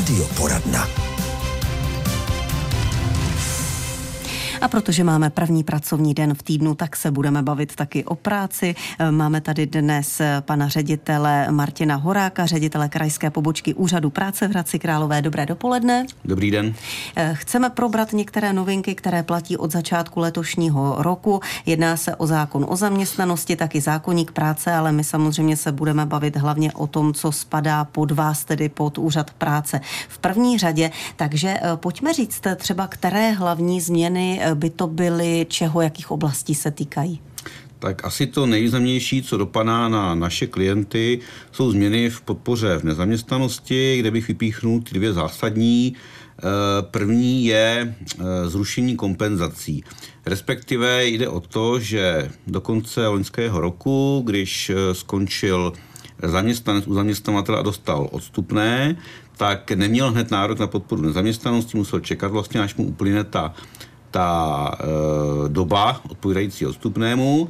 Radioporadna. A protože máme první pracovní den v týdnu, tak se budeme bavit taky o práci. Máme tady dnes pana ředitele Martina Horáka, ředitele krajské pobočky Úřadu práce v Hradci Králové. Dobré dopoledne. Dobrý den. Chceme probrat některé novinky, které platí od začátku letošního roku. Jedná se o zákon o zaměstnanosti, taky zákonník práce, ale my samozřejmě se budeme bavit hlavně o tom, co spadá pod vás, tedy pod Úřad práce v první řadě. Takže eh, pojďme říct třeba, které hlavní změny by to byly, čeho, jakých oblastí se týkají? Tak asi to nejvýznamnější, co dopadá na naše klienty, jsou změny v podpoře v nezaměstnanosti, kde bych vypíchnul ty dvě zásadní. Eh, první je eh, zrušení kompenzací. Respektive jde o to, že do konce loňského roku, když eh, skončil zaměstnanec u zaměstnavatele a dostal odstupné, tak neměl hned nárok na podporu nezaměstnanosti, musel čekat vlastně, až mu uplyne ta ta e, doba odpovídající odstupnému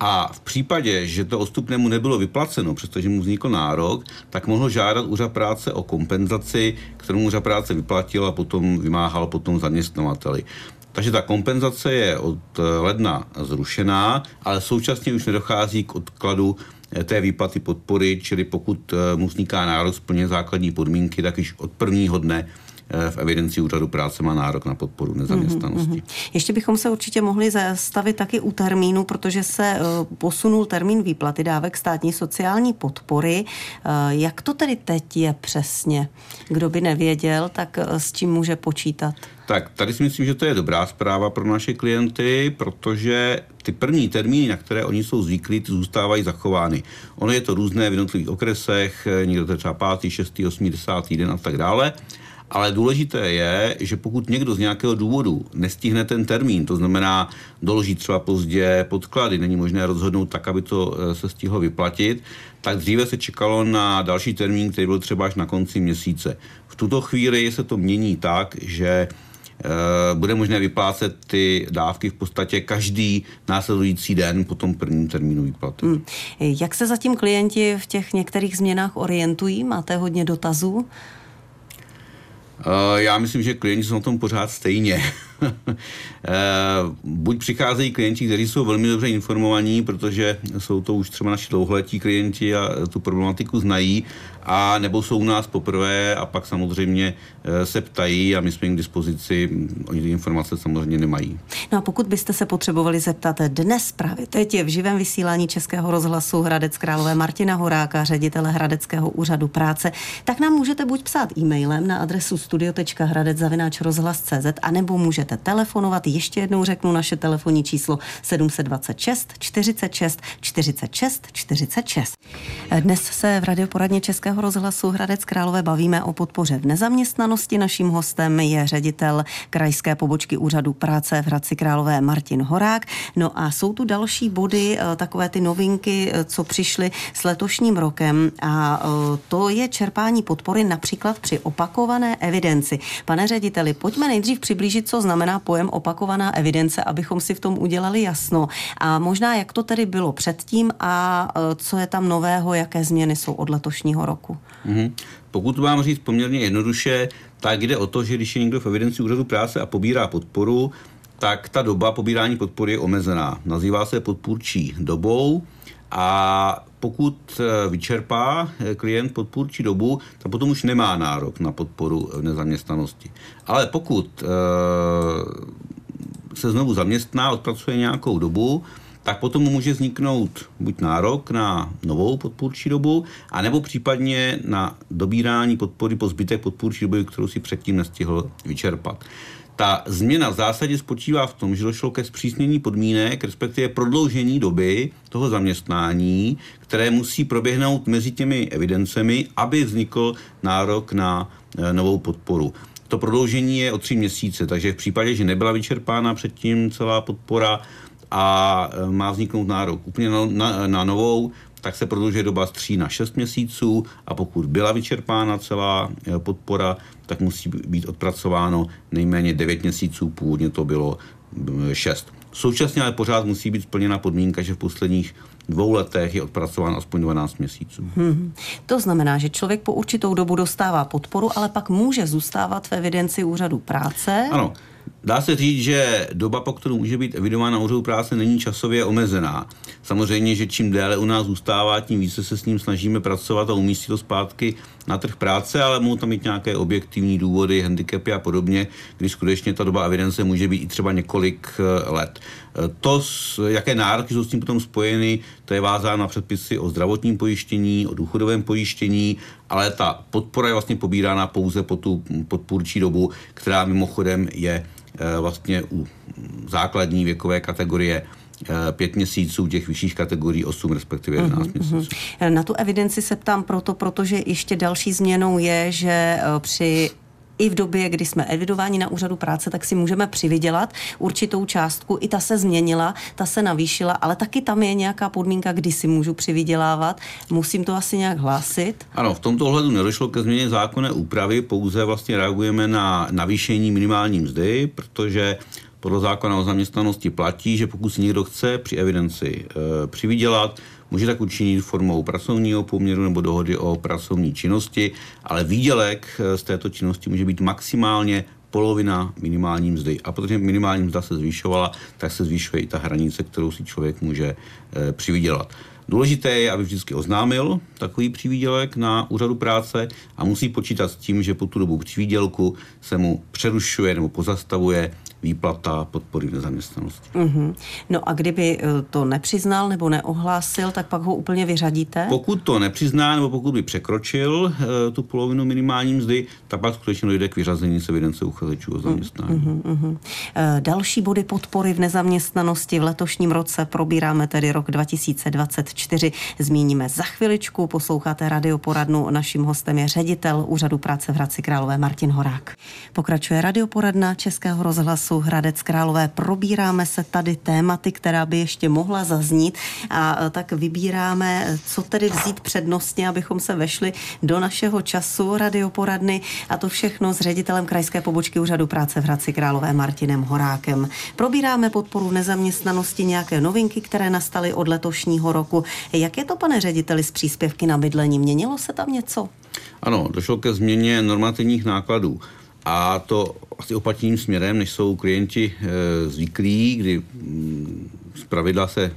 a v případě, že to odstupnému nebylo vyplaceno, přestože mu vznikl nárok, tak mohl žádat úřad práce o kompenzaci, kterou úřad práce vyplatil a potom vymáhal potom zaměstnavateli. Takže ta kompenzace je od ledna zrušená, ale současně už nedochází k odkladu eh, té výplaty podpory, čili pokud eh, mu vzniká nárok splně základní podmínky, tak již od prvního dne v evidenci úřadu práce má nárok na podporu nezaměstnanosti. Mm-hmm. Ještě bychom se určitě mohli zastavit taky u termínu, protože se eh, posunul termín výplaty dávek státní sociální podpory. Eh, jak to tedy teď je přesně? Kdo by nevěděl, tak eh, s čím může počítat? Tak tady si myslím, že to je dobrá zpráva pro naše klienty, protože ty první termíny, na které oni jsou zvyklí, ty zůstávají zachovány. Ono je to různé v jednotlivých okresech, někdo to je třeba 5., 6., 8., 10. den a tak dále. Ale důležité je, že pokud někdo z nějakého důvodu nestihne ten termín, to znamená doloží třeba pozdě podklady, není možné rozhodnout tak, aby to eh, se stihlo vyplatit, tak dříve se čekalo na další termín, který byl třeba až na konci měsíce. V tuto chvíli se to mění tak, že eh, bude možné vyplácet ty dávky v podstatě každý následující den po tom prvním termínu výplaty. Hmm. Jak se zatím klienti v těch některých změnách orientují? Máte hodně dotazů? Eh, já myslím, že klienti jsou na tom pořád stejně. Eh, buď přicházejí klienti, kteří jsou velmi dobře informovaní, protože jsou to už třeba naši dlouholetí klienti a tu problematiku znají, a nebo jsou u nás poprvé a pak samozřejmě eh, se ptají a my jsme jim k dispozici, oni ty informace samozřejmě nemají. No a pokud byste se potřebovali zeptat dnes právě teď je v živém vysílání Českého rozhlasu Hradec Králové Martina Horáka, ředitele Hradeckého úřadu práce, tak nám můžete buď psát e-mailem na adresu studio.hradec.rozhlas.cz a nebo můžete telefonovat. Ještě jednou řeknu naše telefonní číslo 726 46 46 46. Dnes se v radioporadně Českého rozhlasu Hradec Králové bavíme o podpoře v nezaměstnanosti. Naším hostem je ředitel krajské pobočky úřadu práce v Hradci Králové Martin Horák. No a jsou tu další body, eh, takové ty novinky, eh, co přišly s letošním rokem a eh, to je čerpání podpory například při opakované evidenci. Pane řediteli, pojďme nejdřív přiblížit, co znamená pojem opakovaná evidence, abychom si v tom udělali jasno. A možná, jak to tedy bylo předtím a co je tam nového, jaké změny jsou od letošního roku. Mm-hmm. Pokud mám říct poměrně jednoduše, tak jde o to, že když je někdo v evidenci úřadu práce a pobírá podporu, tak ta doba pobírání podpory je omezená. Nazývá se podpůrčí dobou a pokud eh, vyčerpá eh, klient podpůrčí dobu, tak potom už nemá nárok na podporu v nezaměstnanosti. Ale pokud eh, se znovu zaměstná, odpracuje nějakou dobu, tak potom může vzniknout buď nárok na novou podpůrčí dobu, anebo případně na dobírání podpory po zbytek podpůrčí doby, kterou si předtím nestihl vyčerpat. Ta změna v zásadě spočívá v tom, že došlo ke zpřísnění podmínek, respektive prodloužení doby toho zaměstnání, které musí proběhnout mezi těmi evidencemi, aby vznikl nárok na e, novou podporu. To prodloužení je o tři měsíce, takže v případě, že nebyla vyčerpána předtím celá podpora, a e, má vzniknout nárok úplně na, na, na novou, tak se prodlužuje doba z 3 na 6 měsíců a pokud byla vyčerpána celá e, podpora, tak musí být odpracováno nejméně 9 měsíců, původně to bylo 6. Současně ale pořád musí být splněna podmínka, že v posledních dvou letech je odpracován aspoň 12 měsíců. Hmm. To znamená, že člověk po určitou dobu dostává podporu, ale pak může zůstávat v evidenci úřadu práce. Ano, Dá se říct, že doba, po kterou může být evidována úřadu práce, není časově omezená. Samozřejmě, že čím déle u nás zůstává, tím více se s ním snažíme pracovat a umístit to zpátky na trh práce, ale mohou tam mít nějaké objektivní důvody, handicapy a podobně, kdy skutečně ta doba evidence může být i třeba několik eh, let. Eh, to, jaké nároky jsou s tím potom spojeny, to je vázáno na předpisy o zdravotním pojištění, o důchodovém pojištění, ale ta podpora je vlastně pobírána pouze po tu podpůrčí dobu, která mimochodem je vlastně u základní věkové kategorie Eh, pět měsíců, těch vyšších kategorií 8, respektive 11 mm-hmm. měsíců. Na tu evidenci se ptám proto, protože ještě další změnou je, že eh, při i v době, kdy jsme evidováni na úřadu práce, tak si můžeme přivydělat určitou částku. I ta se změnila, ta se navýšila, ale taky tam je nějaká podmínka, kdy si můžu přivydělávat. Musím to asi nějak hlásit? Ano, v tomto ohledu nedošlo ke změně zákonné úpravy, pouze vlastně reagujeme na navýšení minimální mzdy, protože podle zákona o zaměstnanosti platí, že pokud si někdo chce při evidenci e, přivydělat, může tak učinit formou pracovního poměru nebo dohody o pracovní činnosti, ale výdělek e, z této činnosti může být maximálně polovina minimální mzdy. A protože minimální mzda se zvýšovala, tak se zvýšuje i ta hranice, kterou si člověk může e, přivydělat. Důležité je, aby vždycky oznámil takový přivídělek na úřadu práce a musí počítat s tím, že po tu dobu přivídělku se mu přerušuje nebo pozastavuje výplata podpory v nezaměstnanosti. Mm-hmm. No a kdyby eh, to nepřiznal nebo neohlásil, tak pak ho úplně vyřadíte? Pokud to nepřizná nebo pokud by překročil uh, tu polovinu minimální mzdy, tak pak skutečně dojde k vyřazení z evidence uchazečů o mm, zaměstnání. Mm-hmm. Uh, další body podpory v nezaměstnanosti v letošním roce probíráme tedy rok 2024. Zmíníme za chviličku. Posloucháte radioporadnu. Naším hostem je ředitel Úřadu práce v Hradci Králové Martin Horák. Pokračuje radioporadna Českého rozhlasu rozhlasu Hradec Králové. Probíráme se tady tématy, která by ještě mohla zaznít a e, tak vybíráme, co tedy vzít přednostně, abychom se vešli do našeho času radioporadny a to všechno s ředitelem krajské pobočky Úřadu práce v Hradci Králové Martinem Horákem. Probíráme podporu nezaměstnanosti, nějaké novinky, které nastaly od letošního roku. Jak je to, pane řediteli, z příspěvky na bydlení? Měnilo se tam něco? Ano, došlo ke změně normativních nákladů. A to asi opatním směrem, než jsou klienti e, zvyklí, kdy mm, z pravidla se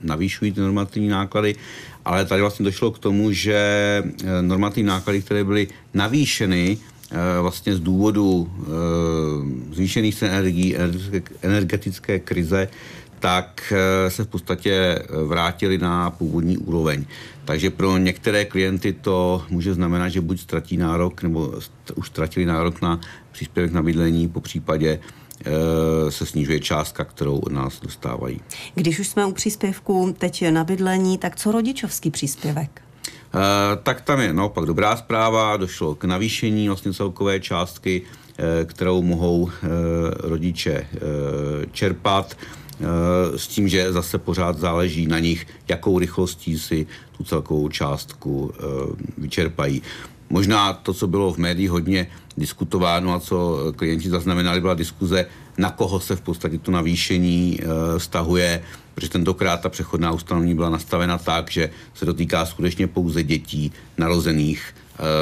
navýšují ty normativní náklady, ale tady vlastně došlo k tomu, že e, normativní náklady, které byly navýšeny e, vlastně z důvodu e, zvýšených cen energií, energetické krize, tak eh, se v podstatě eh, vrátili na původní úroveň. Takže pro některé klienty to může znamenat, že buď ztratí nárok, nebo už ztratili nárok na příspěvek na bydlení, po případě eh, se snižuje částka, kterou od nás dostávají. Když už jsme u příspěvku teď na bydlení, tak co rodičovský příspěvek? Uh, tak tam je naopak dobrá zpráva, došlo k navýšení vlastně celkové částky, uh, kterou mohou uh, rodiče čerpat. Eh, s tím, že zase pořád záleží na nich, jakou rychlostí si tu celkovou částku eh, vyčerpají. Možná to, co bylo v médiích hodně diskutováno a co klienti zaznamenali, byla diskuze, na koho se v podstatě to navýšení eh, vztahuje, protože tentokrát ta přechodná ustanovení byla nastavena tak, že se dotýká skutečně pouze dětí narozených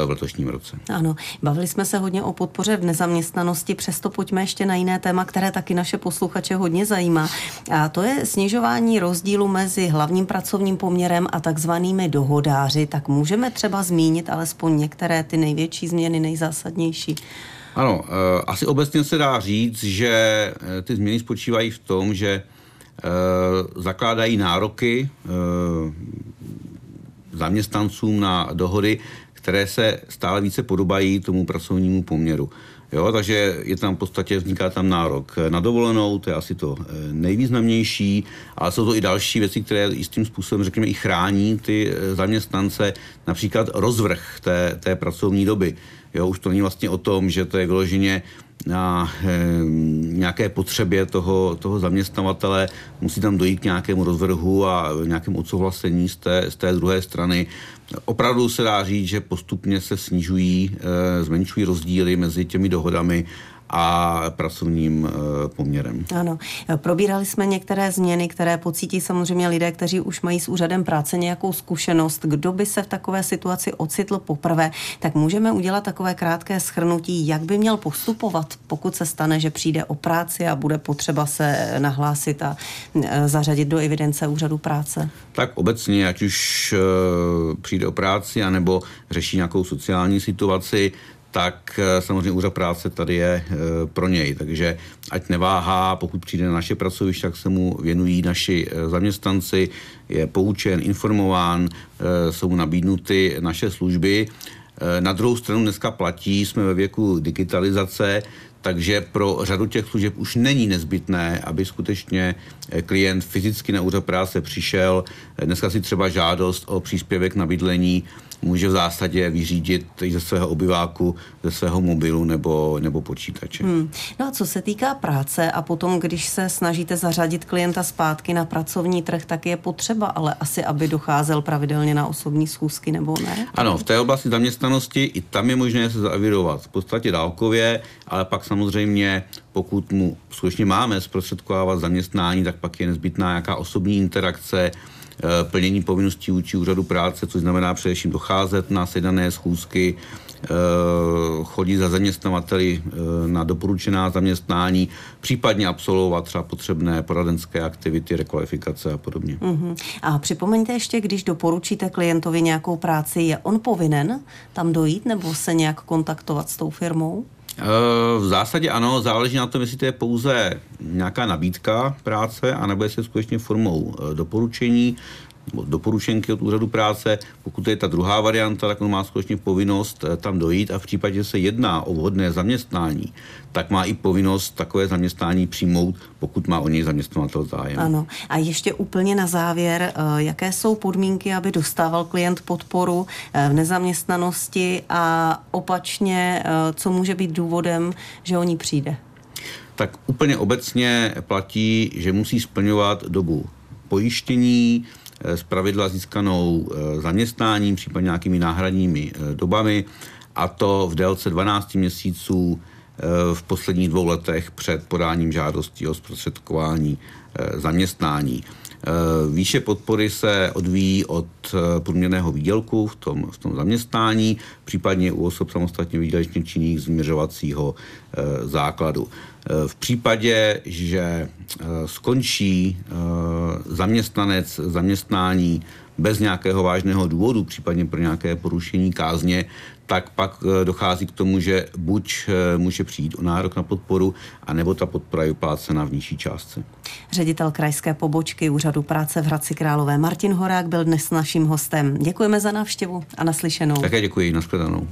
v letošním roce. Ano, bavili jsme se hodně o podpoře v nezaměstnanosti, přesto pojďme ještě na jiné téma, které taky naše posluchače hodně zajímá. A to je snižování rozdílu mezi hlavním pracovním poměrem a takzvanými dohodáři. Tak můžeme třeba zmínit alespoň některé ty největší změny, nejzásadnější. Ano, eh, asi obecně se dá říct, že eh, ty změny spočívají v tom, že eh, zakládají nároky zaměstnancům na dohody, které se stále více podobají tomu pracovnímu poměru. Jo, takže je tam v podstatě, vzniká tam nárok na dovolenou, to je asi to eh, nejvýznamnější, ale jsou to i další věci, které jistým způsobem, řekněme, i chrání ty eh, zaměstnance, například rozvrh té, té pracovní doby. Jo, už to není vlastně o tom, že to je vyloženě na e, nějaké potřebě toho, toho zaměstnavatele, musí tam dojít k nějakému rozvrhu a nějakému odsouhlasení z té, z té druhé strany. Opravdu se dá říct, že postupně se snižují, e, zmenšují rozdíly mezi těmi dohodami a pracovním poměrem. Ano, probírali jsme některé změny, které pocítí samozřejmě lidé, kteří už mají s úřadem práce nějakou zkušenost. Kdo by se v takové situaci ocitl poprvé, tak můžeme udělat takové krátké schrnutí, jak by měl postupovat, pokud se stane, že přijde o práci a bude potřeba se nahlásit a zařadit do evidence úřadu práce. Tak obecně, ať už přijde o práci, anebo řeší nějakou sociální situaci, tak eh, samozřejmě úřad práce tady je eh, pro něj. Takže ať neváhá, pokud přijde na naše pracoviště, tak se mu věnují naši eh, zaměstnanci, je poučen, informován, jsou mu nabídnuty naše služby. Na druhou stranu dneska platí, jsme ve věku digitalizace, takže pro řadu těch služeb už není nezbytné, aby skutečně klient fyzicky na úřad práce přišel. Dneska si třeba žádost o příspěvek na bydlení může v zásadě vyřídit ze svého obyváku, ze svého mobilu nebo, nebo počítače. Hmm. No a co se týká práce a potom, když se snažíte zařadit klienta zpátky na pracovní trh, tak je potřeba ale asi, aby docházel pravidelně na osobní schůzky nebo ne? Ano, v té oblasti zaměstnanosti i tam je možné se zavirovat v podstatě dálkově, ale pak samozřejmě pokud mu skutečně máme zprostředkovávat zaměstnání, tak pak je nezbytná nějaká osobní interakce, plnění povinností vůči úřadu práce, což znamená především docházet na sedané schůzky, eh, chodit za zaměstnavateli eh, na doporučená zaměstnání, případně absolvovat třeba potřebné poradenské aktivity, rekvalifikace a podobně. Uh-huh. A připomeňte ještě, když doporučíte klientovi nějakou práci, je on povinen tam dojít nebo se nějak kontaktovat s tou firmou? V zásadě ano, záleží na tom, jestli to je pouze nějaká nabídka práce, anebo jestli je skutečně formou eh, doporučení doporučenky od úřadu práce. Pokud je ta druhá varianta, tak on má skutečně povinnost eh, tam dojít a v případě, že se jedná o vhodné zaměstnání, tak má i povinnost takové zaměstnání přijmout, pokud má o něj zaměstnavatel zájem. Ano. A ještě úplně na závěr, eh, jaké jsou podmínky, aby dostával klient podporu eh, v nezaměstnanosti a opačně, co může být důvodem, že o ní přijde? Tak úplně obecně platí, že musí splňovat dobu pojištění, z pravidla získanou eh, zaměstnáním, případně nějakými náhradními eh, dobami, a to v délce 12 měsíců eh, v posledních dvou letech před podáním žádosti o zprostředkování zaměstnání. Výše podpory se odvíjí od průměrného výdělku v tom, v tom zaměstnání, případně u osob samostatně výdělečně činných změřovacího základu. V případě, že eh, skončí eh, zaměstnanec zaměstnání bez nějakého vážného důvodu, případně pro nějaké porušení kázně, tak pak eh, dochází k tomu, že buď může přijít o nárok na podporu, anebo ta podpora je uplácena v nižší částce. Ředitel krajské pobočky Úřadu práce v Hradci Králové Martin Horák byl dnes naším hostem. Děkujeme za návštěvu a naslyšenou. Také děkuji, nashledanou.